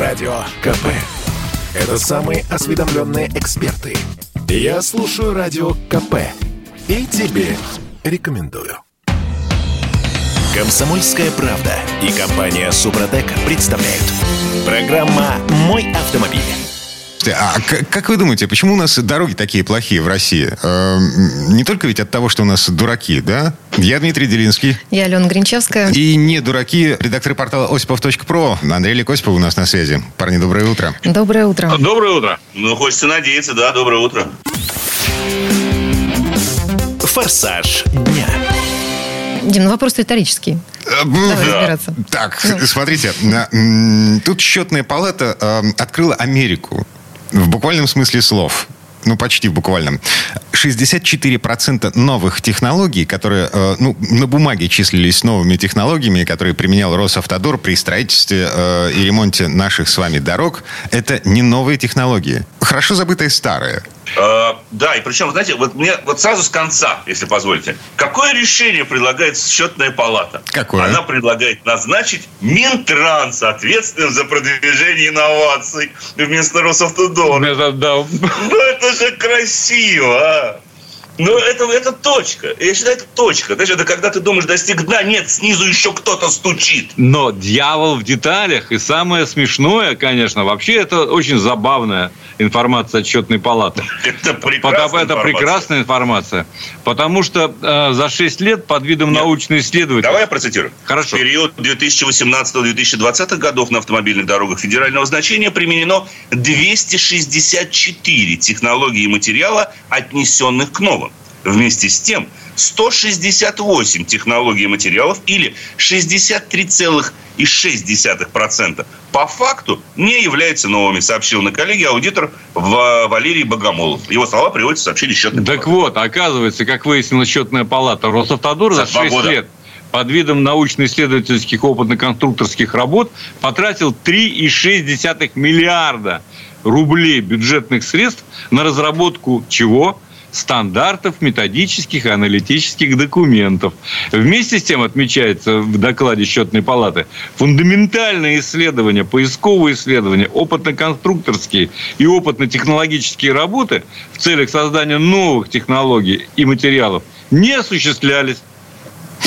Радио КП. Это самые осведомленные эксперты. Я слушаю Радио КП. И тебе рекомендую. Комсомольская правда и компания Супротек представляют. Программа «Мой автомобиль». А как вы думаете, почему у нас дороги такие плохие в России? Э, не только ведь от того, что у нас дураки, да? Я Дмитрий Делинский. Я Алена Гринчевская. И не дураки, редакторы портала осипов.про. Андрей Лекосипов у нас на связи. Парни, доброе утро. Доброе утро. Доброе утро. Ну, хочется надеяться, да, доброе утро. Форсаж дня. Дим, ну вопрос риторический. Э, Давай да. разбираться. Так, Ну. смотрите, тут счетная палата э, открыла Америку в буквальном смысле слов. Ну, почти в буквальном. 64% новых технологий, которые э, ну, на бумаге числились новыми технологиями, которые применял Росавтодор при строительстве э, и ремонте наших с вами дорог, это не новые технологии. Хорошо забытые старые. Э, да, и причем, знаете, вот мне вот сразу с конца, если позволите. Какое решение предлагает счетная палата? Какое? Она предлагает назначить Минтранс ответственным за продвижение инноваций вместо Росавтодора. Это, да. Ну это же красиво, а! Ну, это, это точка. Я считаю, это точка. Знаешь, это когда ты думаешь, достиг дна, нет, снизу еще кто-то стучит. Но дьявол в деталях. И самое смешное, конечно, вообще это очень забавная информация отчетной палаты. Это Потому- прекрасная это информация. прекрасная информация. Потому что э, за 6 лет под видом Нет. научно-исследовательства... Давай я процитирую. Хорошо. В период 2018-2020 годов на автомобильных дорогах федерального значения применено 264 технологии и материала, отнесенных к новым. Вместе с тем, 168 технологий и материалов или 63,6% по факту не являются новыми, сообщил на коллеге аудитор Ва- Валерий Богомолов. Его слова приводятся в сообщении счетной Так палаты. вот, оказывается, как выяснила счетная палата, Росавтодор За за два 6 года. лет под видом научно-исследовательских опытно-конструкторских работ потратил 3,6 миллиарда рублей бюджетных средств на разработку чего? Стандартов методических и аналитических документов. Вместе с тем отмечается в докладе счетной палаты фундаментальные исследования, поисковые исследования, опытно-конструкторские и опытно-технологические работы в целях создания новых технологий и материалов не осуществлялись.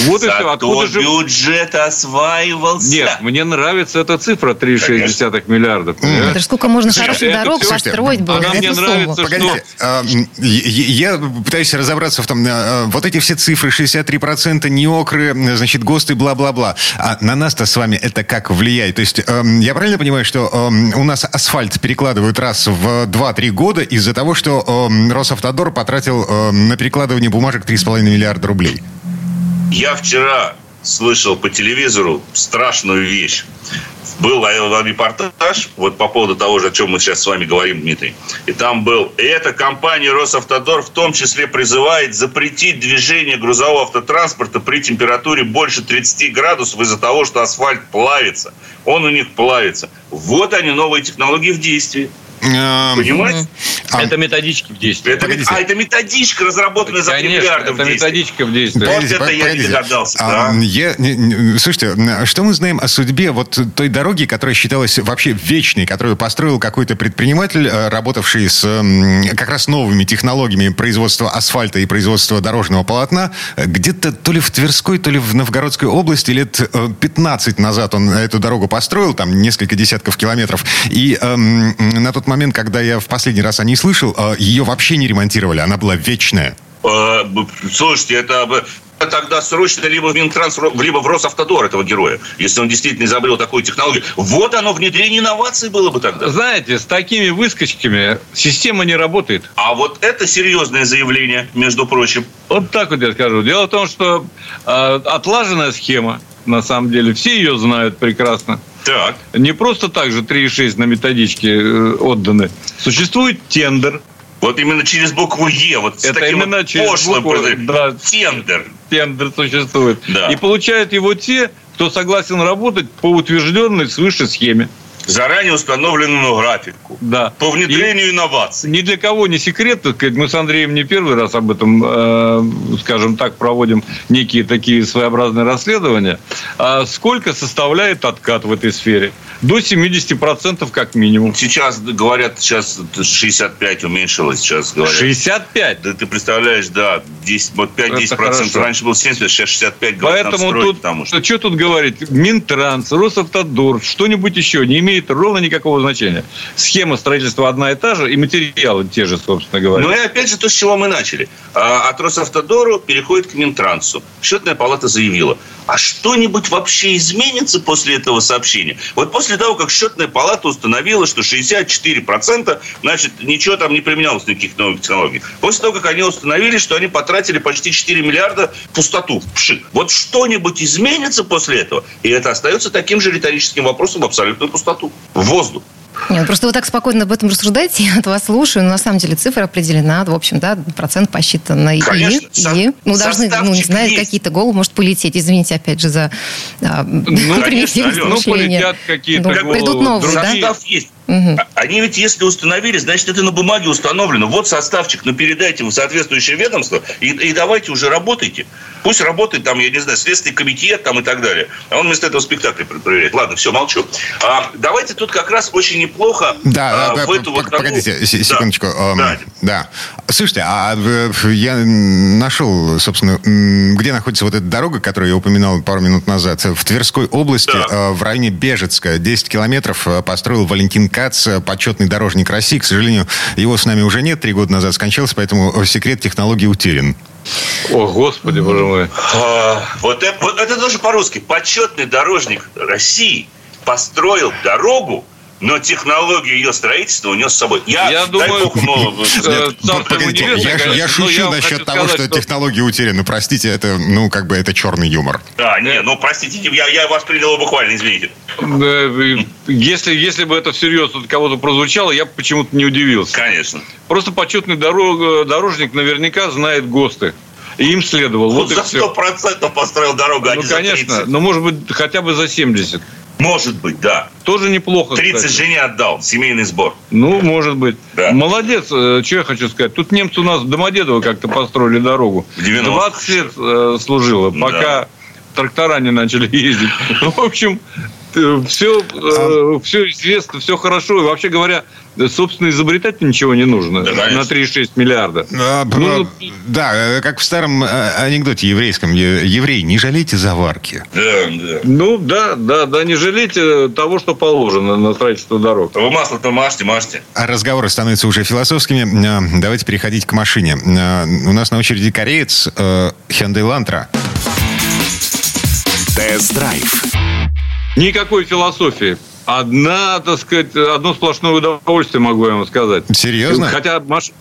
Вот и все. Зато Откуда же... бюджет осваивался. Нет, мне нравится эта цифра 3,6 миллиарда. понимаешь? Это сколько можно хороших это дорог всё- построить было. Она мне нравится, что- Погодите, а, я пытаюсь разобраться в том, а, вот эти все цифры, 63% неокры, значит, ГОСТы, бла-бла-бла. А на нас-то с вами это как влияет? То есть эм, я правильно понимаю, что эм, у нас асфальт перекладывают раз в 2-3 года из-за того, что эм, Росавтодор потратил на перекладывание бумажек 3,5 миллиарда рублей? Я вчера слышал по телевизору страшную вещь. Был репортаж вот по поводу того же, о чем мы сейчас с вами говорим, Дмитрий. И там был, и эта компания Росавтодор в том числе призывает запретить движение грузового автотранспорта при температуре больше 30 градусов из-за того, что асфальт плавится. Он у них плавится. Вот они, новые технологии в действии. Понимаете? А- Это методички в действии. Это, а это методичка, разработанная за 3 Конечно, миллиарда в это действии. методичка в действии. Вот Погодите, это я не догадался, А, да. я- не- не- слушайте, что мы знаем о судьбе вот той дороги, которая считалась вообще вечной, которую построил какой-то предприниматель, э, работавший с как раз новыми технологиями производства асфальта и производства дорожного полотна, э, где-то то ли в Тверской, то ли в Новгородской области лет э, 15 назад он эту дорогу построил, там несколько десятков километров. И эм, на тот момент, когда я в последний раз о ней слышал, э, ее вообще не ремонтировали, она была вечная. Э, Слушайте, это тогда срочно либо в Минтранс, либо в Росавтодор этого героя, если он действительно изобрел такую технологию. Вот оно, внедрение инноваций было бы тогда. Знаете, с такими выскочками система не работает. А вот это серьезное заявление, между прочим. Вот так вот я скажу. Дело в том, что э, отлаженная схема, на самом деле, все ее знают прекрасно. Так. Не просто так же 3,6 на методичке э, отданы. Существует тендер. Вот именно через букву Е, вот с Это таким именно вот через пошлым букву, да. тендер. Тендер существует. Да. И получают его те, кто согласен работать по утвержденной свыше схеме. Заранее установленному графику. Да. По внедрению и... инноваций. Ни для кого не секрет, мы с Андреем не первый раз об этом, э, скажем так, проводим некие такие своеобразные расследования. А сколько составляет откат в этой сфере? До 70% как минимум. Сейчас говорят, сейчас 65 уменьшилось, сейчас говорят. 65? Да ты представляешь, да, 10, вот 5-10%. Раньше был 70, сейчас 65 говорят, Поэтому строить, тут, потому что... что тут говорить? Минтранс, Росавтодор, что-нибудь еще не имеет ровно никакого значения. Схема строительства одна и та же, и материалы те же, собственно говоря. Ну и опять же то, с чего мы начали. А, от Росавтодору переходит к Минтрансу. Счетная палата заявила, а что-нибудь вообще изменится после этого сообщения? Вот после того, как счетная палата установила, что 64%, значит, ничего там не применялось, никаких новых технологий. После того, как они установили, что они потратили почти 4 миллиарда в пустоту, в пшик. Вот что-нибудь изменится после этого? И это остается таким же риторическим вопросом в абсолютную пустоту, в воздух. Нет, просто вы так спокойно об этом рассуждаете, я от вас слушаю, но на самом деле цифра определена, в общем, да, процент посчитан. Конечно, и, со, и ну, должны, ну, не знаю, какие-то головы может полететь. Извините, опять же, за а, ну, конечно, ну, полетят какие-то ну, головы. Придут новые, да? Состав есть. Угу. Они ведь, если установили, значит, это на бумаге установлено. Вот составчик, ну, передайте в соответствующее ведомство и, и давайте уже работайте. Пусть работает там, я не знаю, Следственный комитет там и так далее. А он вместо этого спектакль проверяет. Ладно, все, молчу. А, давайте тут как раз очень неплохо да, а, в эту вот... Погодите, секундочку. Да. да. да. Слушайте, а э, я нашел, собственно, где находится вот эта дорога, которую я упоминал пару минут назад. В Тверской области, да. Э, в районе Бежецка. 10 километров э, построил Валентин Кац, почетный дорожник России. К сожалению, его с нами уже нет. Три года назад скончался, поэтому секрет технологии утерян. О, Господи, боже мой. А, вот, это, вот это тоже по-русски. Почетный дорожник России построил дорогу, но технологию ее строительства унес с собой. Я, я думаю, бог, э, я, я шучу насчет того, что, технологии утеряны. Простите, это, ну, как бы, это черный юмор. Да, не, ну, простите, я, я вас принял буквально, извините. Если, если бы это всерьез от кого-то прозвучало, я почему-то не удивился. Конечно. Просто почетный дорог, дорожник наверняка знает ГОСТы. И им следовал. Вот за сто процентов построил дорогу, а ну, конечно, но может быть хотя бы за 70. Может быть, да. Тоже неплохо. 30 кстати. жене отдал, семейный сбор. Ну, может быть. Да. Молодец, э, что я хочу сказать. Тут немцы у нас в Домодедово как-то построили дорогу. 20 лет э, служило, пока да. трактора не начали ездить. В общем, все, э, все известно, все хорошо. И вообще говоря, собственно, изобретать ничего не нужно да, на 3,6 миллиарда. А, ну, да, э, как в старом э, анекдоте еврейском. Еврей, не жалейте заварки. Да, да. Ну, да, да, да, не жалейте того, что положено на строительство дорог. Вы масло-то мажьте, мажьте. А разговоры становятся уже философскими. Давайте переходить к машине. У нас на очереди кореец Hyundai Elantra. Тест-драйв. Никакой философии. Одна, так сказать, одно сплошное удовольствие, могу я вам сказать. Серьезно? Хотя маш...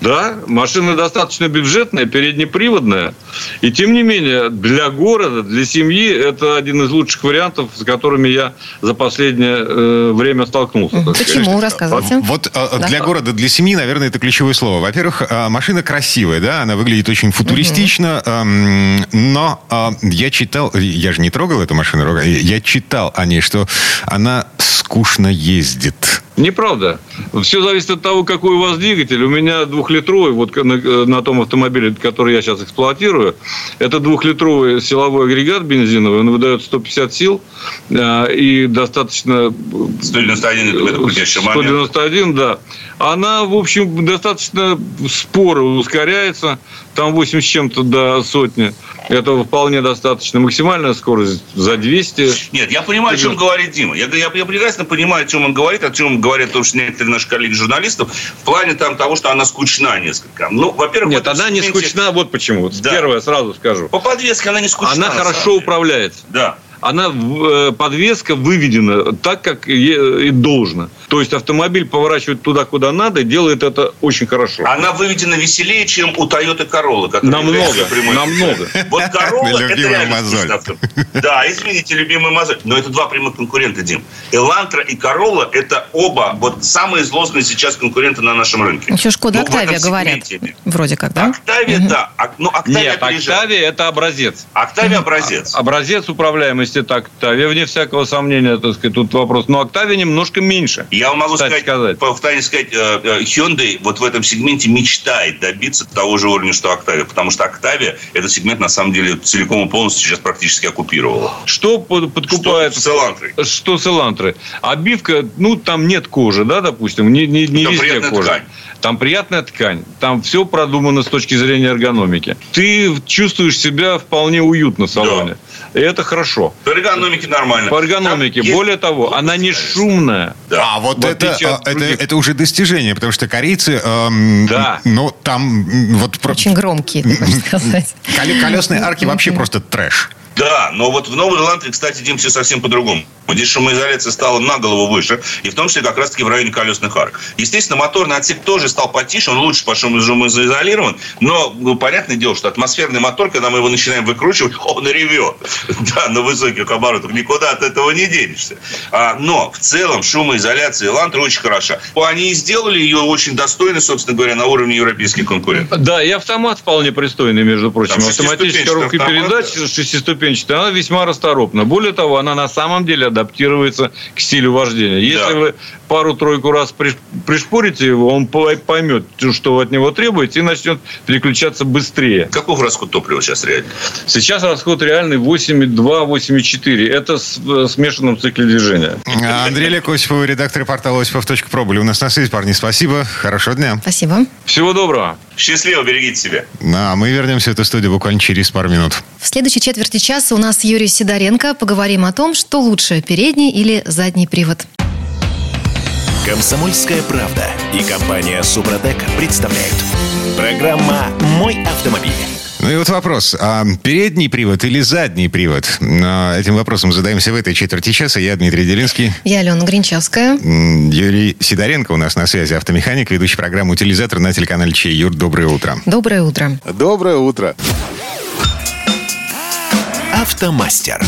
Да, машина достаточно бюджетная, переднеприводная. И тем не менее, для города, для семьи это один из лучших вариантов, с которыми я за последнее э, время столкнулся. Почему? Рассказывайте. Вот э, да. для города, для семьи, наверное, это ключевое слово. Во-первых, э, машина красивая, да, она выглядит очень футуристично, угу. но э, я читал, я же не трогал эту машину, я читал о ней, что она скучно ездит. Неправда. Все зависит от того, какой у вас двигатель. У меня двухлитровый, вот на, на том автомобиле, который я сейчас эксплуатирую, это двухлитровый силовой агрегат бензиновый, он выдает 150 сил э, и достаточно... 191 это крутящий 191, да. Она, в общем, достаточно споро ускоряется, там 80 с чем-то до сотни. Этого вполне достаточно. Максимальная скорость за 200. Нет, я понимаю, о чем говорит Дима. Я, я, я прекрасно понимаю, о чем он говорит, о чем говорят что некоторые наши коллеги-журналистов, в плане там, того, что она скучна несколько. Ну, во-первых... Нет, она не скучна, вот почему. Да. Первое сразу скажу. По подвеске она не скучна. Она хорошо управляется. Да она э, подвеска выведена так, как и должно. То есть автомобиль поворачивает туда, куда надо, и делает это очень хорошо. Она выведена веселее, чем у Toyota Corolla. Намного, намного. Вот Corolla это реально Да, извините, любимый мозоль. Но это два прямых конкурента, Дим. Элантра и Corolla это оба вот самые злостные сейчас конкуренты на нашем рынке. Еще Шкода ну, Октавия говорят. Вроде как, да? Октавия, да. Но Октавия Нет, Октавия это образец. Октавия образец. Образец управляемости это Октавия, вне всякого сомнения, так сказать, тут вопрос. Но Октавия немножко меньше. Я вам могу сказать, сказать, повторюсь сказать, э, э, Hyundai вот в этом сегменте мечтает добиться того же уровня, что Октавия, потому что Октавия этот сегмент на самом деле целиком и полностью сейчас практически оккупировала. Что подкупает? Что Элантры. Что с Элантры? Обивка, ну, там нет кожи, да, допустим, не, не, не везде кожа. Ткань. Там приятная ткань, там все продумано с точки зрения эргономики. Ты чувствуешь себя вполне уютно в салоне. Да. И это хорошо. По эргономике нормально. По эргономике. Там Более того, она не шумная. Да. А вот это, а, это, это уже достижение, потому что корейцы, эм, да. ну, там вот... Очень громкие, хочешь сказать. Колесные арки вообще просто трэш. Да, но вот в Новой Зеландии, кстати, Дим, все совсем по-другому. Здесь шумоизоляция стала на голову выше, и в том числе как раз-таки в районе колесных арок. Естественно, моторный отсек тоже стал потише, он лучше по шумоизолирован, но ну, понятное дело, что атмосферный мотор, когда мы его начинаем выкручивать, он ревет. Да, на высоких оборотах. Никуда от этого не денешься. А, но в целом шумоизоляция Элантра очень хороша. Они и сделали ее очень достойно, собственно говоря, на уровне европейских конкурентов. Да, и автомат вполне пристойный, между прочим. Автоматическая коробка передач шестиступенчатая, она весьма расторопна. Более того, она на самом деле адаптируется к стилю вождения. Если да. вы пару-тройку раз пришпорите его, он поймет, что от него требуете, и начнет переключаться быстрее. Каков расход топлива сейчас реально? Сейчас расход реальный 8,2-8,4. Это с смешанном цикле движения. Андрей Олег Осипов, редактор портала осипов.про были у нас на связи. Парни, спасибо. Хорошего дня. Спасибо. Всего доброго. Счастливо, берегите себя. Ну, а мы вернемся в эту студию буквально через пару минут. В следующей четверти часа у нас Юрий Сидоренко. Поговорим о том, что лучше, передний или задний привод. Комсомольская правда и компания Супротек представляют. Программа «Мой автомобиль». Ну и вот вопрос. А передний привод или задний привод? Этим вопросом задаемся в этой четверти часа. Я Дмитрий Делинский. Я Алена Гринчевская. Юрий Сидоренко у нас на связи, автомеханик, ведущий программу «Утилизатор» на телеканале Чей. Юр, доброе утро. Доброе утро. Доброе утро. Автомастер.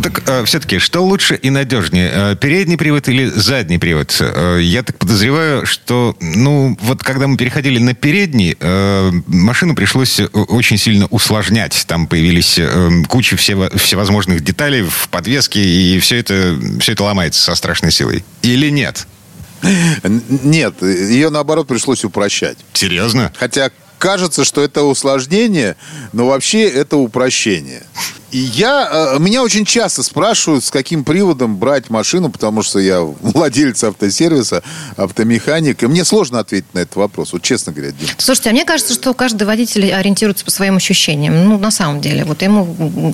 Ну так э, все-таки, что лучше и надежнее, э, передний привод или задний привод? Э, я так подозреваю, что, ну, вот когда мы переходили на передний, э, машину пришлось очень сильно усложнять. Там появились э, куча все, всевозможных деталей в подвеске, и все это, все это ломается со страшной силой. Или нет? Нет, ее наоборот пришлось упрощать. Серьезно? Хотя кажется, что это усложнение, но вообще это упрощение. И я, э, меня очень часто спрашивают, с каким приводом брать машину, потому что я владелец автосервиса, автомеханик, и мне сложно ответить на этот вопрос, вот честно говоря. Дим. Слушайте, а мне кажется, что каждый водитель ориентируется по своим ощущениям. Ну, на самом деле, вот ему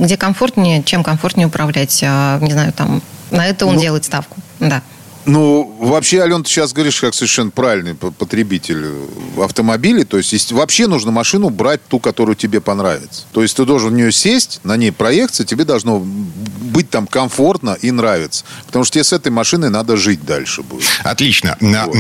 где комфортнее, чем комфортнее управлять, а, не знаю, там, на это он ну, делает ставку, да. Ну, вообще, Ален, ты сейчас говоришь, как совершенно правильный потребитель автомобилей. То есть, есть, вообще нужно машину брать ту, которую тебе понравится. То есть, ты должен в нее сесть, на ней проехаться, тебе должно быть там комфортно и нравится. Потому что тебе с этой машиной надо жить дальше будет. Отлично. Вот.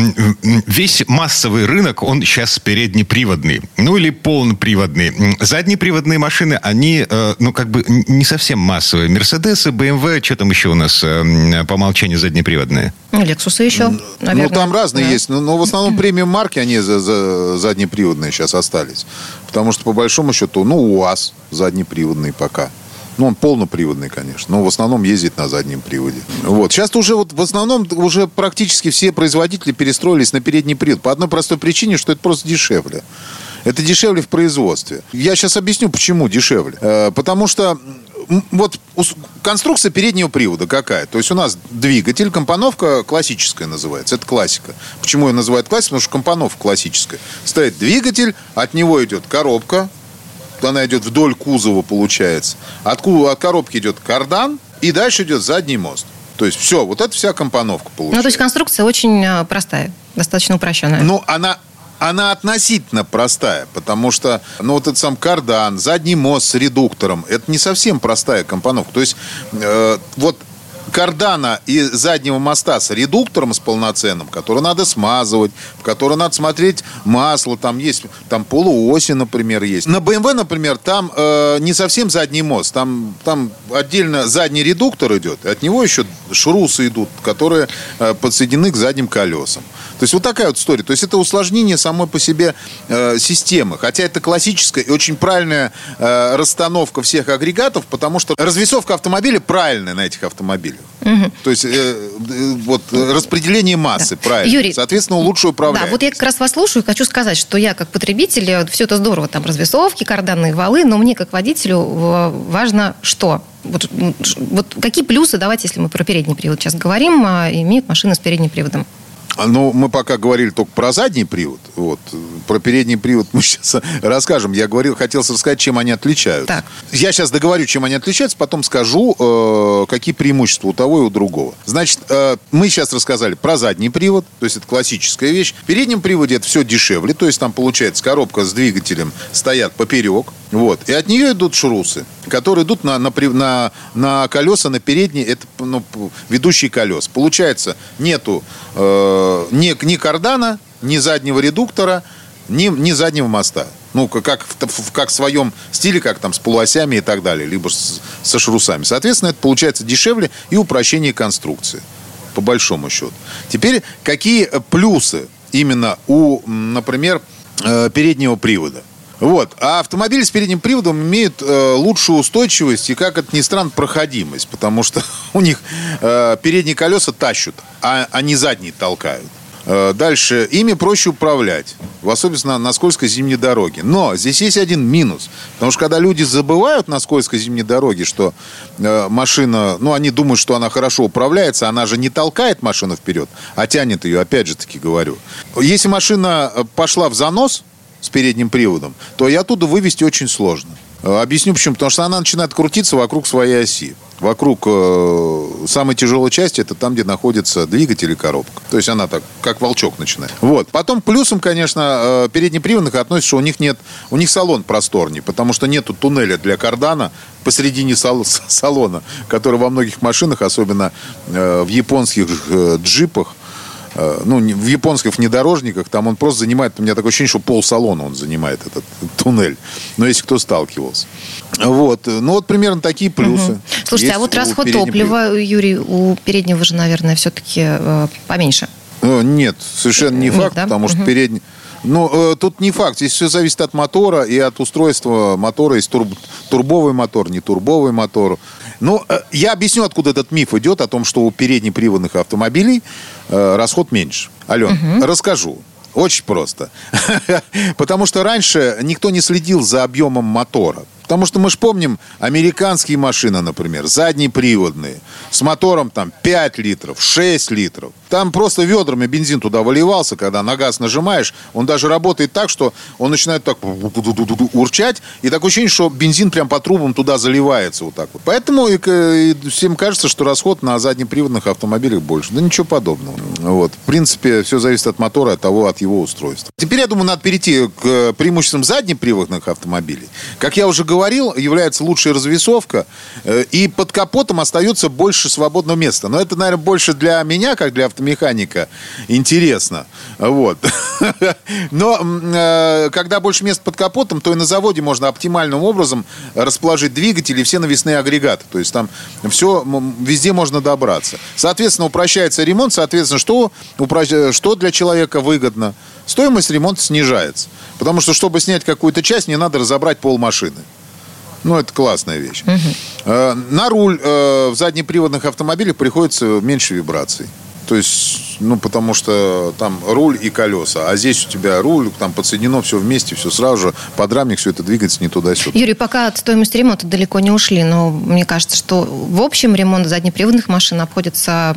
Весь массовый рынок, он сейчас переднеприводный. Ну, или полноприводный. Заднеприводные машины, они, э, ну, как бы не совсем массовые. Мерседесы, БМВ, что там еще у нас э, по умолчанию заднеприводные? Ну, Лексусы еще, наверное. Ну, там разные да. есть. Но, но в основном премиум марки, они за, за заднеприводные сейчас остались. Потому что, по большому счету, ну, УАЗ заднеприводный пока. Ну, он полноприводный, конечно, но в основном ездит на заднем приводе. Вот. Сейчас уже вот в основном уже практически все производители перестроились на передний привод. По одной простой причине, что это просто дешевле. Это дешевле в производстве. Я сейчас объясню, почему дешевле. Э, потому что вот конструкция переднего привода какая? То есть у нас двигатель, компоновка классическая называется. Это классика. Почему ее называют классикой? Потому что компоновка классическая. Стоит двигатель, от него идет коробка, она идет вдоль кузова, получается. От, от коробки идет кардан, и дальше идет задний мост. То есть все, вот это вся компоновка получается. Ну, то есть конструкция очень э, простая, достаточно упрощенная. Ну, она она относительно простая, потому что, ну, вот этот сам кардан, задний мост с редуктором, это не совсем простая компоновка. То есть, э, вот кардана и заднего моста с редуктором с полноценным, который надо смазывать, в который надо смотреть масло, там есть, там полуоси, например, есть. На BMW, например, там э, не совсем задний мост, там, там отдельно задний редуктор идет, от него еще шрусы идут, которые э, подсоединены к задним колесам. То есть вот такая вот история. То есть это усложнение самой по себе э, системы. Хотя это классическая и очень правильная э, расстановка всех агрегатов, потому что развесовка автомобиля правильная на этих автомобилях. Угу. То есть э, э, вот распределение массы да. правильно. Юрий, Соответственно, лучше управлять. Да, вот я как раз вас слушаю и хочу сказать, что я как потребитель, э, все это здорово, там развесовки, карданные валы, но мне как водителю важно что? Вот, вот какие плюсы, давайте, если мы про передний привод сейчас говорим, а, имеют машины с передним приводом? Ну, мы пока говорили только про задний привод. Вот. Про передний привод мы сейчас расскажем. Я говорил, хотел рассказать, чем они отличаются. Так. Я сейчас договорю, чем они отличаются, потом скажу, э, какие преимущества у того и у другого. Значит, э, мы сейчас рассказали про задний привод, то есть это классическая вещь. В переднем приводе это все дешевле, то есть там получается коробка с двигателем стоят поперек, вот, и от нее идут шрусы, которые идут на, на, на, на колеса, на передние, это ну, ведущие колес. Получается, нету э, ни, ни кардана, ни заднего редуктора, ни, ни заднего моста. Ну, как, в, как в своем стиле, как там с полуосями и так далее, либо с, со шрусами. Соответственно, это получается дешевле и упрощение конструкции, по большому счету. Теперь, какие плюсы именно у, например, э, переднего привода? Вот. А автомобили с передним приводом имеют э, лучшую устойчивость и, как это ни странно, проходимость. Потому что у них э, передние колеса тащут, а они задние толкают. Э, дальше. Ими проще управлять. В особенности на, на скользкой зимней дороге. Но здесь есть один минус. Потому что когда люди забывают на скользкой зимней дороге, что э, машина... Ну, они думают, что она хорошо управляется. Она же не толкает машину вперед, а тянет ее, опять же таки говорю. Если машина э, пошла в занос с передним приводом, то и оттуда вывести очень сложно. Э, объясню почему. Потому что она начинает крутиться вокруг своей оси. Вокруг э, самой тяжелой части это там, где находится двигатель и коробка. То есть она так, как волчок начинает. Вот. Потом плюсом, конечно, э, переднеприводных относится, что у них нет, у них салон просторнее, потому что нету туннеля для кардана посередине сал, салона, который во многих машинах, особенно э, в японских э, джипах, ну, в японских внедорожниках, там он просто занимает, у меня такое ощущение, что пол салона он занимает, этот туннель. Но если кто сталкивался. Вот. Ну, вот примерно такие плюсы. Угу. Слушайте, а вот расход топлива, Юрий, у переднего же, наверное, все-таки э, поменьше. Э, нет, совершенно не факт, да? потому что угу. передний... Ну, э, тут не факт. Здесь все зависит от мотора и от устройства мотора. Есть турб... турбовый мотор, не турбовый мотор. Ну, э, я объясню, откуда этот миф идет о том, что у переднеприводных автомобилей э, расход меньше. Ален, угу. расскажу. Очень просто. Потому что раньше никто не следил за объемом мотора. Потому что мы же помним американские машины, например, заднеприводные, с мотором там 5 литров, 6 литров. Там просто ведрами бензин туда выливался, когда на газ нажимаешь. Он даже работает так, что он начинает так урчать. И такое ощущение, что бензин прям по трубам туда заливается вот так вот. Поэтому и, и всем кажется, что расход на заднеприводных автомобилях больше. Да ничего подобного. Вот. В принципе, все зависит от мотора, от того, от его устройства. Теперь, я думаю, надо перейти к преимуществам заднеприводных автомобилей. Как я уже говорил, является лучшая развесовка. Э, и под капотом остается больше свободного места. Но это, наверное, больше для меня, как для автомеханика интересно. Вот. Но э, когда больше мест под капотом, то и на заводе можно оптимальным образом расположить двигатели и все навесные агрегаты. То есть там все, везде можно добраться. Соответственно, упрощается ремонт. Соответственно, что, что для человека выгодно? Стоимость ремонта снижается. Потому что, чтобы снять какую-то часть, не надо разобрать пол машины. Ну, это классная вещь. Угу. На руль э, в заднеприводных автомобилях приходится меньше вибраций. То есть, ну, потому что там руль и колеса. А здесь у тебя руль, там подсоединено все вместе, все сразу же. Подрамник, все это двигается не туда-сюда. Юрий, пока от стоимости ремонта далеко не ушли, но мне кажется, что в общем ремонт заднеприводных машин обходится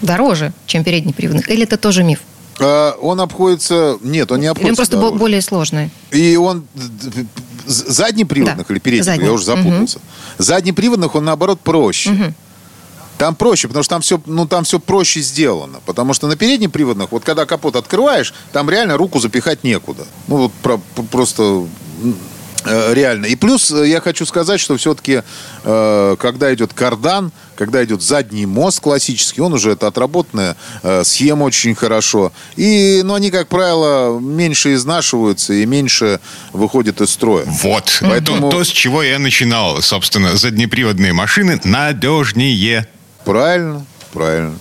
дороже, чем переднеприводных. Или это тоже миф? А, он обходится... Нет, он не обходится Он просто дороже. более сложный. И он... Заднеприводных да. или передних, я уже запутался. Угу. Заднеприводных он, наоборот, проще. Угу. Там проще, потому что там все, ну, там все проще сделано. Потому что на переднеприводных, вот когда капот открываешь, там реально руку запихать некуда. Ну, вот про, просто Э, Реально. И плюс э, я хочу сказать, что все-таки, э, когда идет кардан, когда идет задний мост классический, он уже это отработанная э, схема очень хорошо. И, ну, они, как правило, меньше изнашиваются и меньше выходят из строя. Вот. Поэтому- То, то, с чего я начинал, собственно, заднеприводные машины надежнее. Правильно, правильно.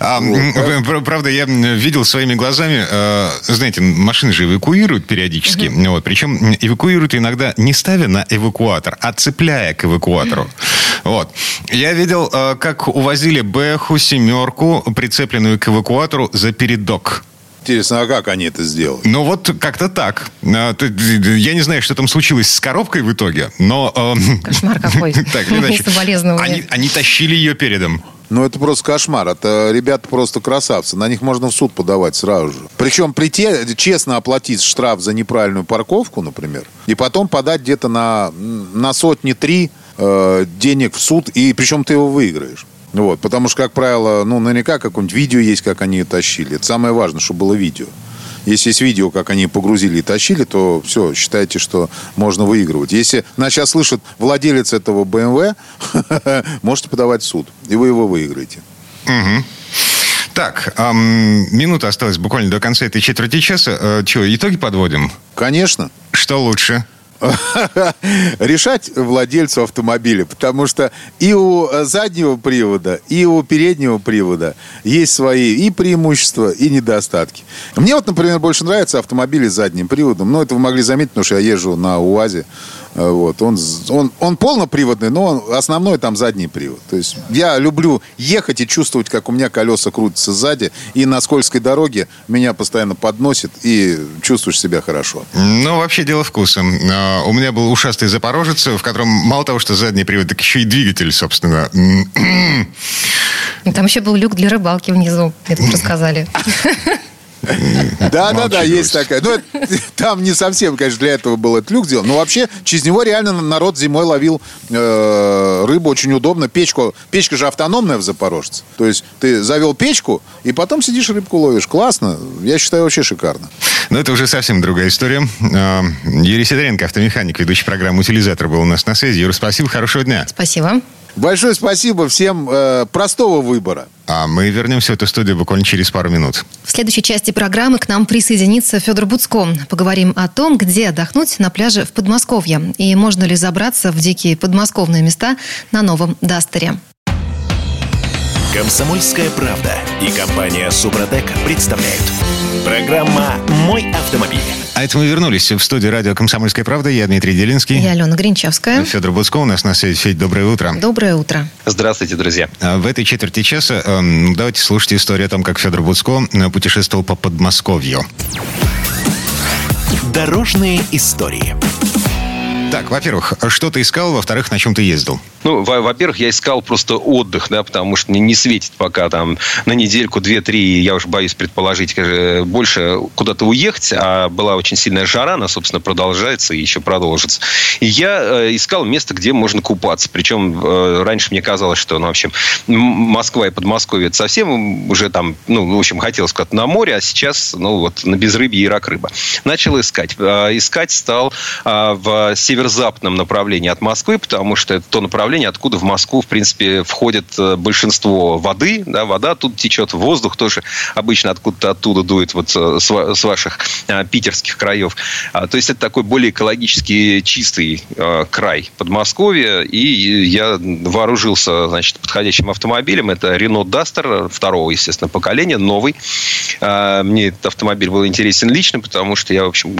А, Вот, Правда, я видел своими глазами, э, знаете, машины же эвакуируют периодически. Вот, причем эвакуируют иногда не ставя на эвакуатор, а цепляя к эвакуатору. Вот. Я видел, э, как увозили Бэху семерку, прицепленную к эвакуатору, за передок. Интересно, а как они это сделали? Ну вот как-то так. А, Я не знаю, что там случилось с коробкой в итоге, но... эм, Кошмар какой. Так иначе. Они, они тащили ее передом. Ну, это просто кошмар. Это ребята просто красавцы. На них можно в суд подавать сразу же. Причем прийти, честно оплатить штраф за неправильную парковку, например, и потом подать где-то на, на сотни-три э, денег в суд, и причем ты его выиграешь. Вот, потому что, как правило, ну, наверняка какое-нибудь видео есть, как они тащили. Это самое важное, чтобы было видео. Если есть видео, как они погрузили и тащили, то все, считайте, что можно выигрывать. Если нас сейчас слышит владелец этого BMW, можете подавать в суд, и вы его выиграете. Так, ам, минута осталась буквально до конца этой четверти часа. Э, Чего, итоги подводим? Конечно. Что лучше? решать владельцу автомобиля, потому что и у э, заднего привода, и у переднего привода есть свои и преимущества, и недостатки. Мне вот, например, больше нравятся автомобили с задним приводом. Ну, это вы могли заметить, потому что я езжу на УАЗе. Вот. Он, он, он полноприводный, но он, основной там задний привод. То есть я люблю ехать и чувствовать, как у меня колеса крутятся сзади, и на скользкой дороге меня постоянно подносит, и чувствуешь себя хорошо. Ну, вообще дело вкуса. Э, У меня был ушастый запорожец, в котором мало того, что задний привод, так еще и двигатель, собственно. Там еще был люк для рыбалки внизу. Тут рассказали. Да, да, да, есть такая. Ну, там не совсем, конечно, для этого был этот люк сделан. Но вообще, через него реально народ зимой ловил э, рыбу очень удобно. Печку, печка же автономная в Запорожце. То есть ты завел печку, и потом сидишь рыбку ловишь. Классно. Я считаю, вообще шикарно. Но это уже совсем другая история. Э, Юрий Сидоренко, автомеханик, ведущий программы «Утилизатор» был у нас на связи. Юра, спасибо, хорошего дня. Спасибо. Большое спасибо всем э, простого выбора. А мы вернемся в эту студию буквально через пару минут. В следующей части программы к нам присоединится Федор Буцко. Поговорим о том, где отдохнуть на пляже в Подмосковье и можно ли забраться в дикие подмосковные места на новом Дастере. Комсомольская правда и компания Супротек представляют. Программа «Мой автомобиль». А это мы вернулись в студию радио «Комсомольская правда». Я Дмитрий Делинский. Я Алена Гринчевская. Федор Буцко у нас на связи. Федь, доброе утро. Доброе утро. Здравствуйте, друзья. А В этой четверти часа эм, давайте слушать историю о том, как Федор Буцко э, путешествовал по Подмосковью. Дорожные истории. Так, во-первых, что ты искал, во-вторых, на чем ты ездил? Ну, во- во-первых, я искал просто отдых, да, потому что мне не светит пока там на недельку, две-три, я уже боюсь предположить, больше куда-то уехать, а была очень сильная жара, она, собственно, продолжается и еще продолжится. И я э, искал место, где можно купаться. Причем э, раньше мне казалось, что, ну, в общем, Москва и Подмосковье это совсем уже там, ну, в общем, хотелось куда-то на море, а сейчас, ну, вот на безрыбье и рак рыба. Начал искать. Э, Искать стал в северо-западном направлении от Москвы, потому что это то направление, откуда в Москву, в принципе, входит э, большинство воды. Да, вода тут течет, воздух тоже обычно откуда-то оттуда дует, вот э, с ва- с ваших э, питерских краев. А, То есть это такой более экологически чистый край Подмосковья. И я вооружился, значит, подходящим автомобилем. Это Renault Duster второго, естественно, поколения, новый. А, Мне этот автомобиль был интересен лично, потому что я, в общем,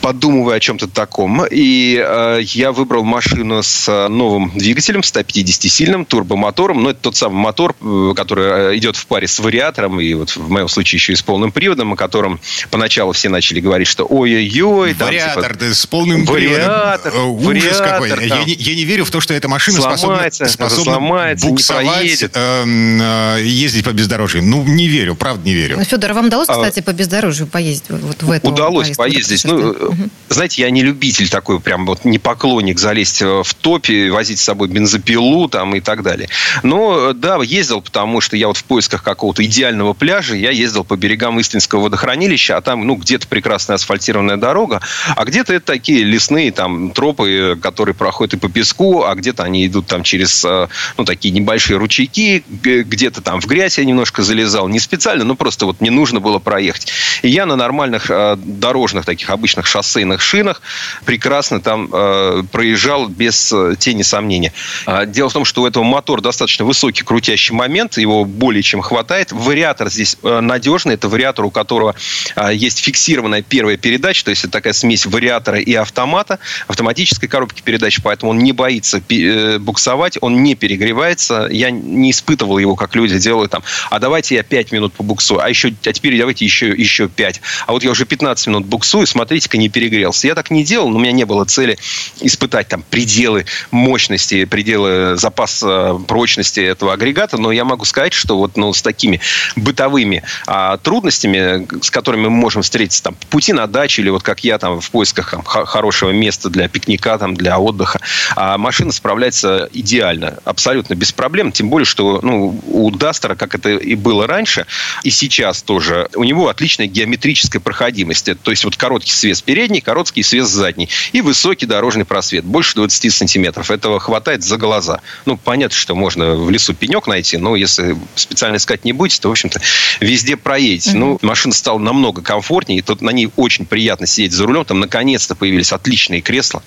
подумываю о чем-то таком. И я выбрал машину с новым двигателем, 150-сильным, турбомотором. Но это тот самый мотор, э, который э, идет в паре с вариатором, и вот в моем случае еще и с полным приводом, о котором поначалу все начали говорить, что ой-ой-ой. там, Вариатор, типа, да, с полным Вариатор, приводом. Э, Ужас вариатор, какой. Я там. не, я не верю в то, что эта машина способна, Сломается, способна сломается, не буксовать, эм, э, ездить по бездорожью. Ну, не верю, правда не верю. Ну, Федор, а вам удалось, А- кстати, по бездорожью поездить вот в эту Удалось поездить. Ну, э, знаете, я не любитель такой прям вот не поклонник залезть в топе, возить с собой бензопилу там и так далее. Но да, ездил, потому что я вот в поисках какого-то идеального пляжа, я ездил по берегам Истинского водохранилища, а там, ну, где-то прекрасная асфальтированная дорога, а где-то это такие лесные там тропы, которые проходят и по песку, а где-то они идут там через, э, ну, такие небольшие ручейки, где-то там в грязь я немножко залезал, не специально, но просто вот не нужно было проехать. И я на нормальных э, дорожных таких обычных шоссейных шинах прекрасно там э, проезжал без тени сомнения. А, дело в том, что у этого мотор достаточно высокий крутящий момент, его более чем хватает. Вариатор здесь надежный, это вариатор, у которого есть фиксированная первая передача, то есть это такая смесь вариатора и автомата, автоматической коробки передач, поэтому он не боится буксовать, он не перегревается. Я не испытывал его, как люди делают там, а давайте я 5 минут побуксую, а, еще, а теперь давайте еще, еще 5. А вот я уже 15 минут буксую, смотрите-ка, не перегрелся. Я так не делал, но у меня не было цели испытать там пределы мощности, пределы запаса прочности этого агрегата, но я могу сказать, что вот ну, с такими бытовыми а, трудностями, с которыми мы можем встретиться там, пути на дачу или вот как я там в поисках там, хорошего места для пикника, там, для отдыха, а машина справляется идеально, абсолютно без проблем, тем более, что ну, у Дастера, как это и было раньше, и сейчас тоже, у него отличная геометрическая проходимость. То есть вот короткий свес передний, короткий свес задний и высокий дорожный просвет, больше 20 сантиметров. Этого хватает за глаза. Ну, понятно, что можно в лесу пенек найти, но если специально искать не будете, то, в общем-то, везде проедете. Mm-hmm. Ну, машина стала намного комфортнее, и тут на ней очень приятно сидеть за рулем. Там, наконец-то, появились отличные кресла.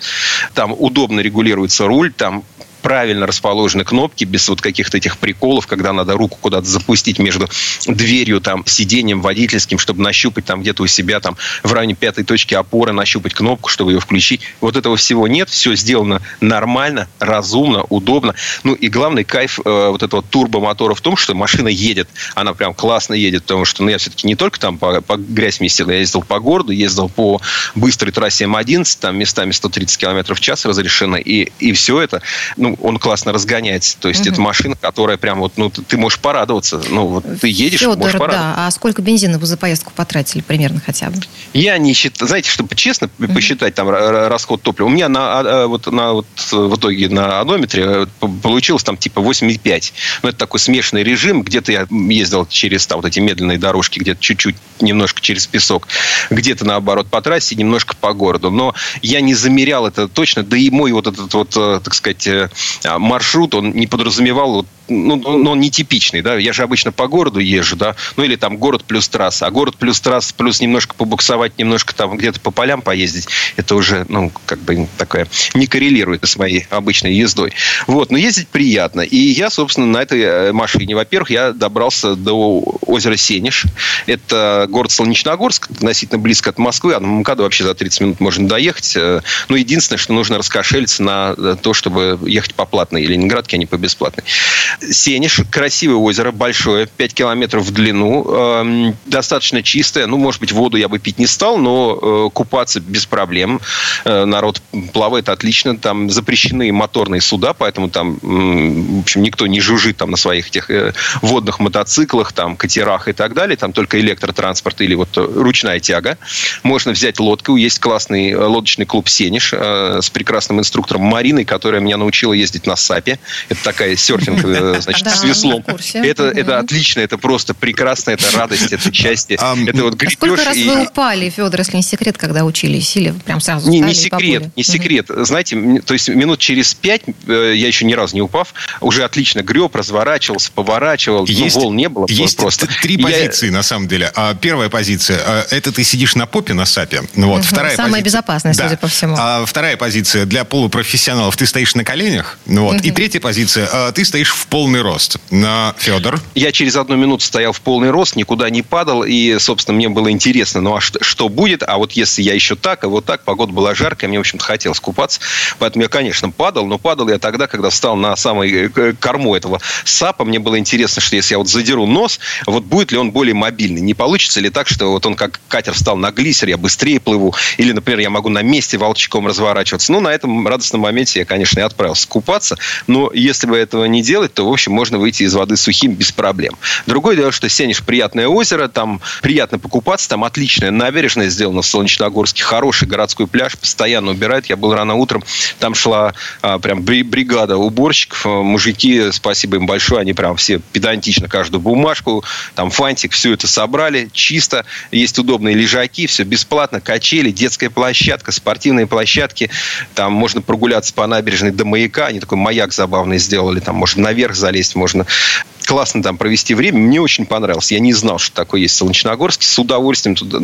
Там удобно регулируется руль, там правильно расположены кнопки, без вот каких-то этих приколов, когда надо руку куда-то запустить между дверью, там, сиденьем водительским, чтобы нащупать там где-то у себя там в районе пятой точки опоры, нащупать кнопку, чтобы ее включить. Вот этого всего нет, все сделано нормально, разумно, удобно. Ну и главный кайф э, вот этого турбомотора в том, что машина едет, она прям классно едет, потому что ну, я все-таки не только там по, по грязь месил, я ездил по городу, ездил по быстрой трассе М11, там местами 130 км в час разрешено, и, и все это, ну, он классно разгоняется. То есть угу. это машина, которая прям вот, ну, ты можешь порадоваться. Ну, вот ты едешь, Федор, можешь порадоваться. да. А сколько бензина вы за поездку потратили примерно хотя бы? Я не считаю, знаете, чтобы честно угу. посчитать там расход топлива, у меня на, а, а, вот, на, вот в итоге на одометре э, получилось там типа 8,5. Ну, это такой смешанный режим. Где-то я ездил через там, вот эти медленные дорожки, где-то чуть-чуть немножко через песок, где-то наоборот по трассе, немножко по городу. Но я не замерял это точно, да и мой вот этот вот, э, так сказать, э, маршрут, он не подразумевал вот ну, ну, ну, он нетипичный, да, я же обычно по городу езжу, да, ну, или там город плюс трасса, а город плюс трасса, плюс немножко побуксовать, немножко там где-то по полям поездить, это уже, ну, как бы такая, не коррелирует с моей обычной ездой. Вот, но ездить приятно. И я, собственно, на этой э, машине, во-первых, я добрался до озера Сенеж, это город Солнечногорск, относительно близко от Москвы, а на МКАДу вообще за 30 минут можно доехать, но единственное, что нужно раскошелиться на э, то, чтобы ехать по платной Ленинградке, а не по бесплатной. Сенеж, красивое озеро, большое, 5 километров в длину, э, достаточно чистое. Ну, может быть, воду я бы пить не стал, но э, купаться без проблем. Э, народ плавает отлично. Там запрещены моторные суда, поэтому там, э, в общем, никто не жужжит там на своих этих э, водных мотоциклах, там, катерах и так далее. Там только электротранспорт или вот ручная тяга. Можно взять лодку. Есть классный э, лодочный клуб «Сенеж» э, с прекрасным инструктором Мариной, которая меня научила ездить на САПе. Это такая серфинг э, значит, да, с веслом. Это, это отлично, это просто прекрасно, это радость, это счастье. это вот гребешь Сколько раз вы упали, Федор, если не секрет, когда учились? Или прям сразу Не, не секрет, не секрет. Знаете, то есть минут через пять, э, я еще ни разу не упав, уже отлично греб, разворачивался, поворачивал, есть, волн не было. Есть просто. три позиции, на самом деле. А, первая позиция, а, это ты сидишь на попе на САПе. Вот. Вторая Самая позиция, безопасная, судя по всему. А вторая позиция для полупрофессионалов, ты стоишь на коленях. Вот. И третья позиция, ты стоишь в полный рост. На Федор? Я через одну минуту стоял в полный рост, никуда не падал, и, собственно, мне было интересно, ну а что, что будет, а вот если я еще так, а вот так, погода была жаркая, мне, в общем-то, хотелось купаться, поэтому я, конечно, падал, но падал я тогда, когда встал на самой э, корму этого САПа, мне было интересно, что если я вот задеру нос, вот будет ли он более мобильный, не получится ли так, что вот он как катер встал на глиссер, я быстрее плыву, или, например, я могу на месте волчком разворачиваться. Ну, на этом радостном моменте я, конечно, и отправился купаться, но если бы этого не делать, то, в общем, можно выйти из воды сухим без проблем. Другое дело, что Сенеж приятное озеро, там приятно покупаться, там отличная набережная сделана в Солнечногорске, хороший городской пляж, постоянно убирают. Я был рано утром, там шла а, прям бригада уборщиков, а, мужики, спасибо им большое, они прям все педантично каждую бумажку, там фантик, все это собрали, чисто, есть удобные лежаки, все бесплатно, качели, детская площадка, спортивные площадки, там можно прогуляться по набережной до маяка, они такой маяк забавный сделали, там можно наверх залезть, можно классно там провести время. Мне очень понравилось. Я не знал, что такое есть Солнечногорск. С удовольствием туда...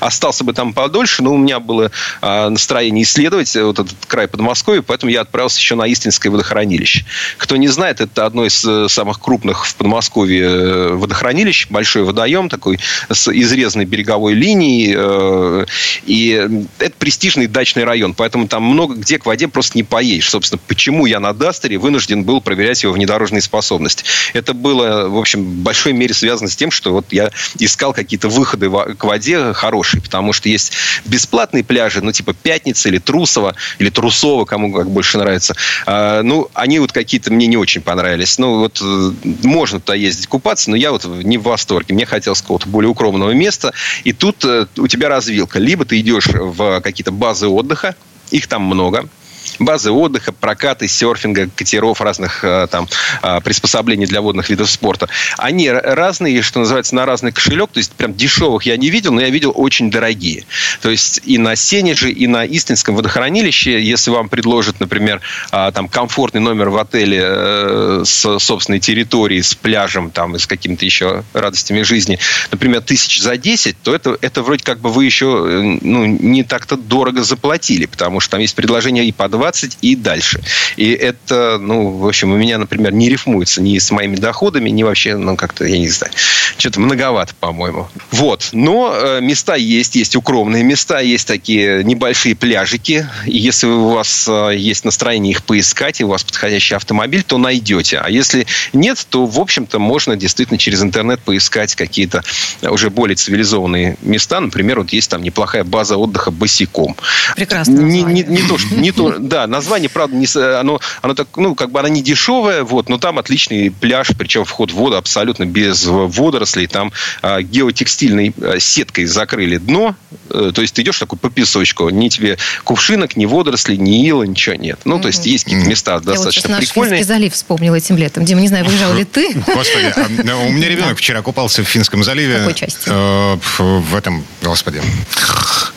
остался бы там подольше, но у меня было а, настроение исследовать вот этот край Подмосковья, поэтому я отправился еще на Истинское водохранилище. Кто не знает, это одно из э, самых крупных в Подмосковье э, водохранилищ. Большой водоем такой с изрезанной береговой линией. Э, и это престижный дачный район, поэтому там много где к воде просто не поедешь. Собственно, почему я на Дастере вынужден был проверять его внедорожные способности. Это было, в общем, в большой мере связано с тем, что вот я искал какие-то выходы к воде хорошие, потому что есть бесплатные пляжи, ну, типа Пятница или Трусово, или Трусово, кому как больше нравится. А, ну, они вот какие-то мне не очень понравились. Ну, вот э, можно туда ездить купаться, но я вот не в восторге. Мне хотелось какого-то более укромного места. И тут э, у тебя развилка. Либо ты идешь в какие-то базы отдыха, их там много базы отдыха, прокаты, серфинга, катеров, разных э, там э, приспособлений для водных видов спорта. Они разные, что называется, на разный кошелек. То есть прям дешевых я не видел, но я видел очень дорогие. То есть и на Сенеже, и на Истинском водохранилище, если вам предложат, например, э, там комфортный номер в отеле с собственной территорией, с пляжем, там, и с какими-то еще радостями жизни, например, тысяч за 10, то это, это вроде как бы вы еще ну, не так-то дорого заплатили, потому что там есть предложение и по 20 и дальше. И это, ну, в общем, у меня, например, не рифмуется ни с моими доходами, ни вообще, ну, как-то, я не знаю, что-то многовато, по-моему. Вот. Но э, места есть, есть укромные места, есть такие небольшие пляжики. И если у вас э, есть настроение их поискать, и у вас подходящий автомобиль, то найдете. А если нет, то, в общем-то, можно действительно через интернет поискать какие-то уже более цивилизованные места. Например, вот есть там неплохая база отдыха босиком. Прекрасно. Не, не, не то, что, не то, да, название, правда, не, оно, оно так, ну, как бы она не дешевая, вот, но там отличный пляж, причем вход в воду абсолютно без водорослей. Там а, геотекстильной а, сеткой закрыли дно, а, то есть ты идешь такой по песочку, ни тебе кувшинок, ни водорослей, ни ила, ничего нет. Ну, то есть есть какие-то места достаточно Я вот прикольные. Я залив вспомнил этим летом. Дима, не знаю, выезжал ли ты? Господи, а, у меня ребенок вчера купался в Финском заливе. В какой части? Э, в этом, господи,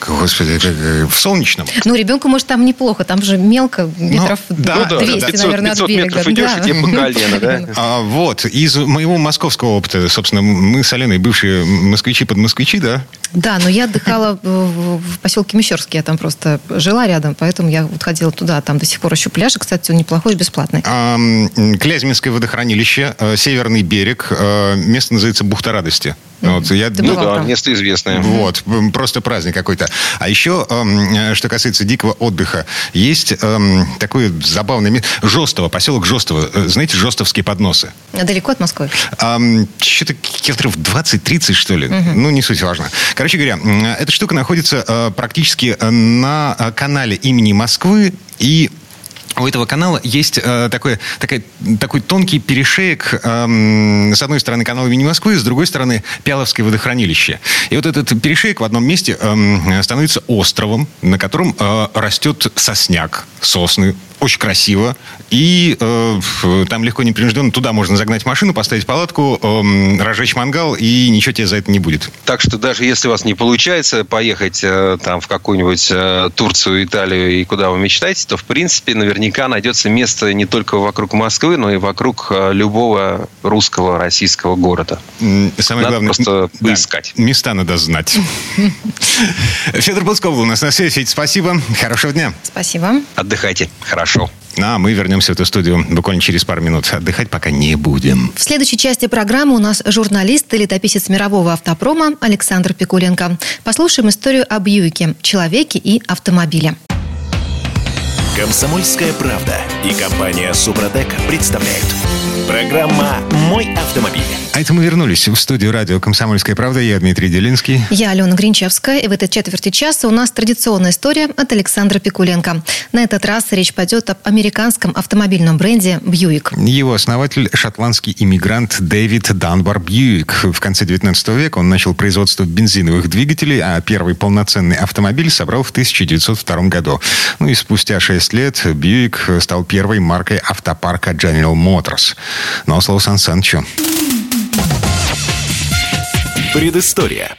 господи, э, в Солнечном. Ну, ребенку, может, там неплохо, там же мелко, метров ну, да, 200, да, 500, наверное, 500 от берега. метров идешь, да. и тебе по колено, да? А, вот, из моего московского опыта, собственно, мы с Аленой бывшие москвичи под москвичи, да? Да, но я отдыхала в, поселке Мещерск, я там просто жила рядом, поэтому я вот ходила туда, там до сих пор еще пляж, кстати, он неплохой и бесплатный. А, Клязьминское водохранилище, э, Северный берег, э, место называется Бухта Радости. Вот, я, Ты Ну да, там? место известное. Вот, просто праздник какой-то. А еще, эм, э, что касается дикого отдыха, есть эм, такое забавное место. Жостово, поселок Жостово. Знаете, Жостовские подносы. А Далеко от Москвы? Что-то километров 20-30, что ли. Ну, не суть важно. Короче говоря, эта штука находится э, практически э, на э, канале имени Москвы и у этого канала есть э, такой, такой, такой тонкий перешеек. эм, с одной стороны канал имени Москвы, с другой стороны Пяловское водохранилище. И вот этот перешеек в одном месте эм, становится островом, на котором э, растет сосняк, сосны. Очень красиво. И э, там легко непринужденно туда можно загнать машину, поставить палатку, эм, разжечь мангал, и ничего тебе за это не будет. Так что даже если у вас не получается поехать э, там в какую-нибудь э, Турцию, Италию и куда вы мечтаете, то в принципе наверняка найдется место не только вокруг Москвы, но и вокруг э, любого русского, российского города. Самое Надо главное... просто да, поискать. места надо знать. Федор Пусков был у нас на связи. Федь, спасибо. Хорошего дня. Спасибо. Отдыхайте. Хорошо. Ну, а мы вернемся в эту студию буквально через пару минут. Отдыхать пока не будем. В следующей части программы у нас журналист и летописец мирового автопрома Александр Пикуленко. Послушаем историю об Юике, человеке и автомобиле. Комсомольская правда и компания Супротек представляют. Программа «Мой автомобиль». А это мы вернулись в студию радио «Комсомольская правда». Я Дмитрий Делинский. Я Алена Гринчевская. И в этой четверти часа у нас традиционная история от Александра Пикуленко. На этот раз речь пойдет об американском автомобильном бренде «Бьюик». Его основатель – шотландский иммигрант Дэвид Данбар Бьюик. В конце 19 века он начал производство бензиновых двигателей, а первый полноценный автомобиль собрал в 1902 году. Ну и спустя 6 лет Бьюик стал первой маркой автопарка General Motors. Но слово Сан Санычу. Предыстория.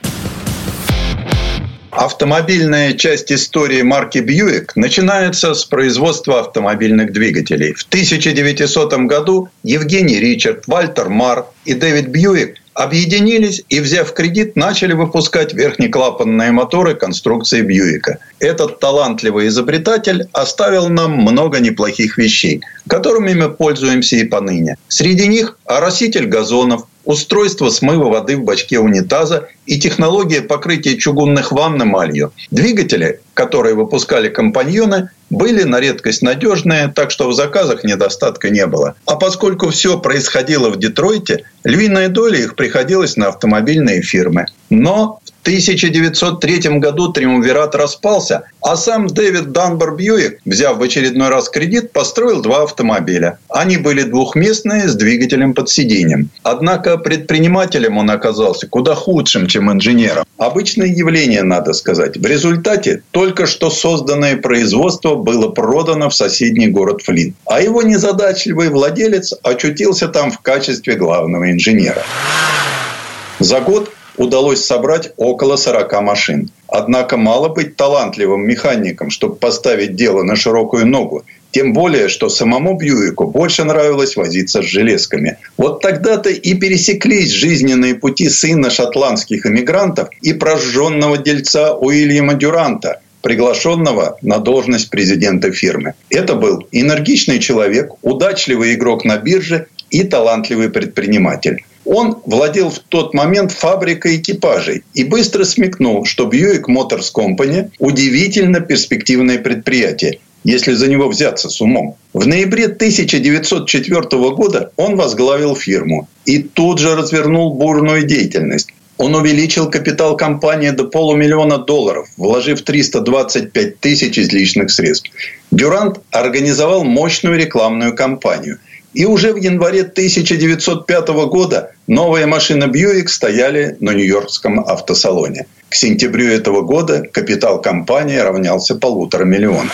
Автомобильная часть истории марки Бьюик начинается с производства автомобильных двигателей. В 1900 году Евгений Ричард, Вальтер Мар и Дэвид Бьюик объединились и, взяв кредит, начали выпускать верхнеклапанные моторы конструкции Бьюика. Этот талантливый изобретатель оставил нам много неплохих вещей, которыми мы пользуемся и поныне. Среди них ороситель газонов, устройство смыва воды в бачке унитаза и технология покрытия чугунных ванн эмалью. Двигатели, которые выпускали компаньоны, были на редкость надежные, так что в заказах недостатка не было. А поскольку все происходило в Детройте, львиная доля их приходилась на автомобильные фирмы. Но 1903 году триумвират распался, а сам Дэвид Данбар Бьюик, взяв в очередной раз кредит, построил два автомобиля. Они были двухместные с двигателем под сиденьем. Однако предпринимателем он оказался куда худшим, чем инженером. Обычное явление, надо сказать. В результате только что созданное производство было продано в соседний город Флинт. А его незадачливый владелец очутился там в качестве главного инженера. За год удалось собрать около 40 машин. Однако мало быть талантливым механиком, чтобы поставить дело на широкую ногу. Тем более, что самому Бьюику больше нравилось возиться с железками. Вот тогда-то и пересеклись жизненные пути сына шотландских эмигрантов и прожженного дельца Уильяма Дюранта, приглашенного на должность президента фирмы. Это был энергичный человек, удачливый игрок на бирже и талантливый предприниматель. Он владел в тот момент фабрикой экипажей и быстро смекнул, что Buick Motors Company – удивительно перспективное предприятие, если за него взяться с умом. В ноябре 1904 года он возглавил фирму и тут же развернул бурную деятельность. Он увеличил капитал компании до полумиллиона долларов, вложив 325 тысяч из личных средств. Дюрант организовал мощную рекламную кампанию – и уже в январе 1905 года новые машины Бьюик стояли на Нью-Йоркском автосалоне. К сентябрю этого года капитал компании равнялся полутора миллионам.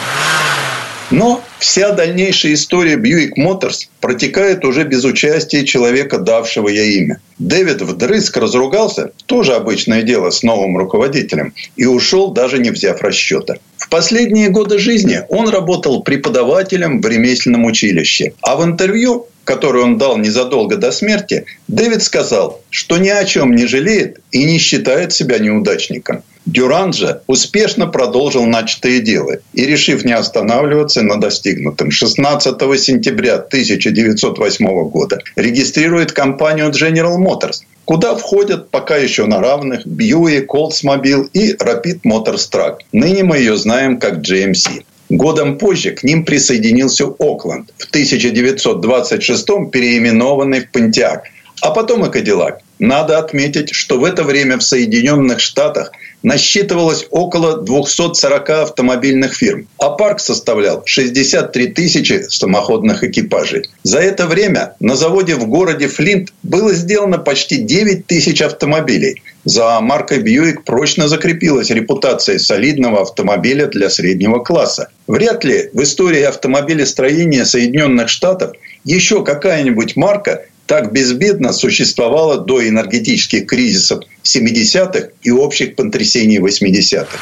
Но вся дальнейшая история Бьюик Моторс протекает уже без участия человека, давшего ей имя. Дэвид вдрызг разругался, тоже обычное дело с новым руководителем, и ушел, даже не взяв расчета. В последние годы жизни он работал преподавателем в ремесленном училище. А в интервью, которое он дал незадолго до смерти, Дэвид сказал, что ни о чем не жалеет и не считает себя неудачником. Дюран же успешно продолжил начатое дело и, решив не останавливаться на достигнутом, 16 сентября 1908 года регистрирует компанию General Motors, куда входят пока еще на равных Buick, Oldsmobile и Rapid Motors Truck. Ныне мы ее знаем как GMC. Годом позже к ним присоединился Окленд, в 1926 переименованный в Понтиак, а потом и Кадиллак. Надо отметить, что в это время в Соединенных Штатах насчитывалось около 240 автомобильных фирм, а парк составлял 63 тысячи самоходных экипажей. За это время на заводе в городе Флинт было сделано почти 9 тысяч автомобилей. За маркой Бьюик прочно закрепилась репутация солидного автомобиля для среднего класса. Вряд ли в истории автомобилестроения Соединенных Штатов еще какая-нибудь марка так безбедно существовала до энергетических кризисов 70-х и общих потрясений 80-х.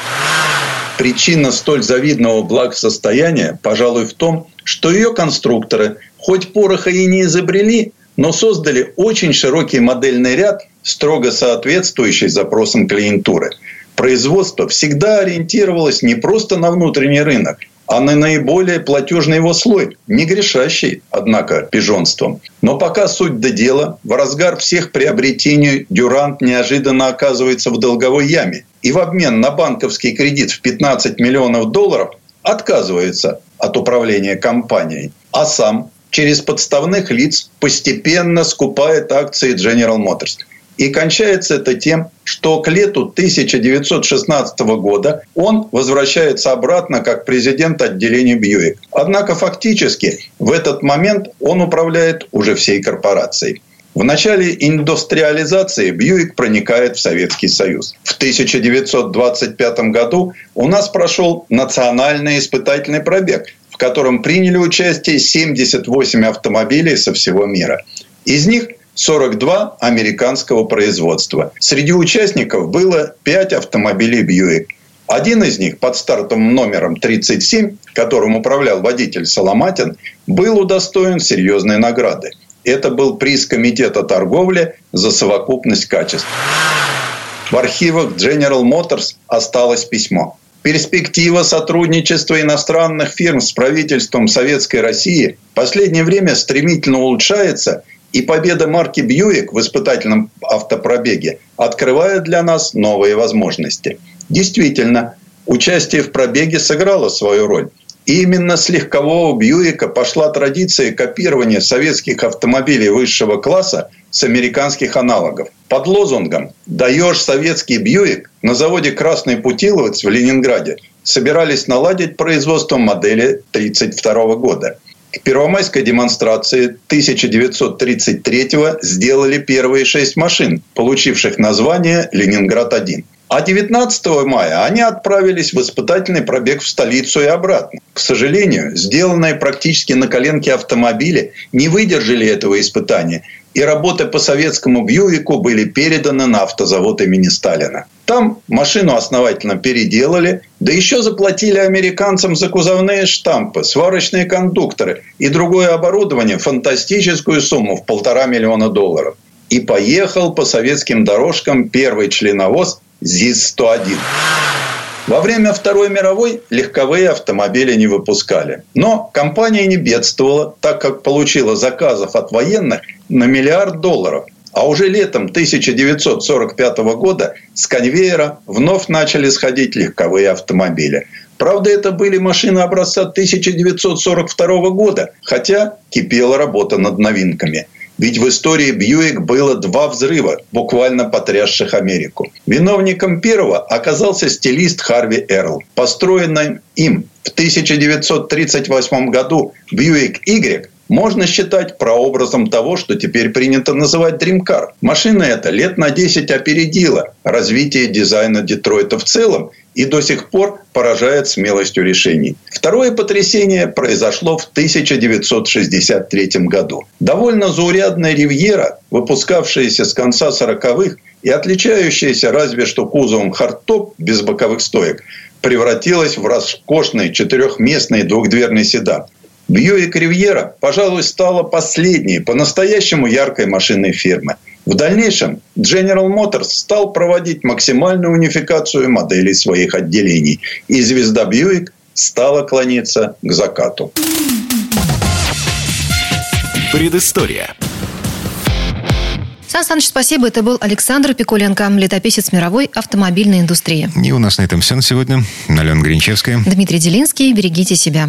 Причина столь завидного благосостояния, пожалуй, в том, что ее конструкторы, хоть пороха и не изобрели, но создали очень широкий модельный ряд, строго соответствующий запросам клиентуры. Производство всегда ориентировалось не просто на внутренний рынок, а на наиболее платежный его слой, не грешащий, однако, пижонством. Но пока суть до дела, в разгар всех приобретений Дюрант неожиданно оказывается в долговой яме и в обмен на банковский кредит в 15 миллионов долларов отказывается от управления компанией, а сам через подставных лиц постепенно скупает акции General Motors. И кончается это тем, что к лету 1916 года он возвращается обратно как президент отделения Бьюик. Однако фактически в этот момент он управляет уже всей корпорацией. В начале индустриализации Бьюик проникает в Советский Союз. В 1925 году у нас прошел национальный испытательный пробег, в котором приняли участие 78 автомобилей со всего мира. Из них 42 американского производства. Среди участников было 5 автомобилей Бьюик. Один из них под стартовым номером 37, которым управлял водитель Соломатин, был удостоен серьезной награды. Это был приз Комитета торговли за совокупность качеств. В архивах General Motors осталось письмо. Перспектива сотрудничества иностранных фирм с правительством Советской России в последнее время стремительно улучшается – и победа марки Бьюик в испытательном автопробеге открывает для нас новые возможности. Действительно, участие в пробеге сыграло свою роль. И именно с легкового Бьюика пошла традиция копирования советских автомобилей высшего класса с американских аналогов. Под лозунгом «Даешь советский Бьюик» на заводе «Красный Путиловец» в Ленинграде собирались наладить производство модели 1932 года. К первомайской демонстрации 1933 сделали первые шесть машин, получивших название «Ленинград-1». А 19 мая они отправились в испытательный пробег в столицу и обратно. К сожалению, сделанные практически на коленке автомобили не выдержали этого испытания и работы по советскому Бьюику были переданы на автозавод имени Сталина. Там машину основательно переделали, да еще заплатили американцам за кузовные штампы, сварочные кондукторы и другое оборудование фантастическую сумму в полтора миллиона долларов. И поехал по советским дорожкам первый членовоз ЗИС-101. Во время Второй мировой легковые автомобили не выпускали. Но компания не бедствовала, так как получила заказов от военных на миллиард долларов. А уже летом 1945 года с конвейера вновь начали сходить легковые автомобили. Правда, это были машины образца 1942 года, хотя кипела работа над новинками – ведь в истории Бьюик было два взрыва, буквально потрясших Америку. Виновником первого оказался стилист Харви Эрл. Построенный им в 1938 году Бьюик Y можно считать прообразом того, что теперь принято называть Dream. Машина эта лет на 10 опередила развитие дизайна Детройта в целом и до сих пор поражает смелостью решений. Второе потрясение произошло в 1963 году. Довольно заурядная «Ривьера», выпускавшаяся с конца 40-х и отличающаяся разве что кузовом хардтоп без боковых стоек, превратилась в роскошный четырехместный двухдверный седан. Бьюик Ривьера, пожалуй, стала последней по-настоящему яркой машиной фирмы. В дальнейшем General Motors стал проводить максимальную унификацию моделей своих отделений. И звезда Бьюик стала клониться к закату. Предыстория. Сан Саныч, спасибо. Это был Александр Пикуленко, летописец мировой автомобильной индустрии. И у нас на этом все на сегодня. Алена Гринчевская. Дмитрий Делинский. Берегите себя.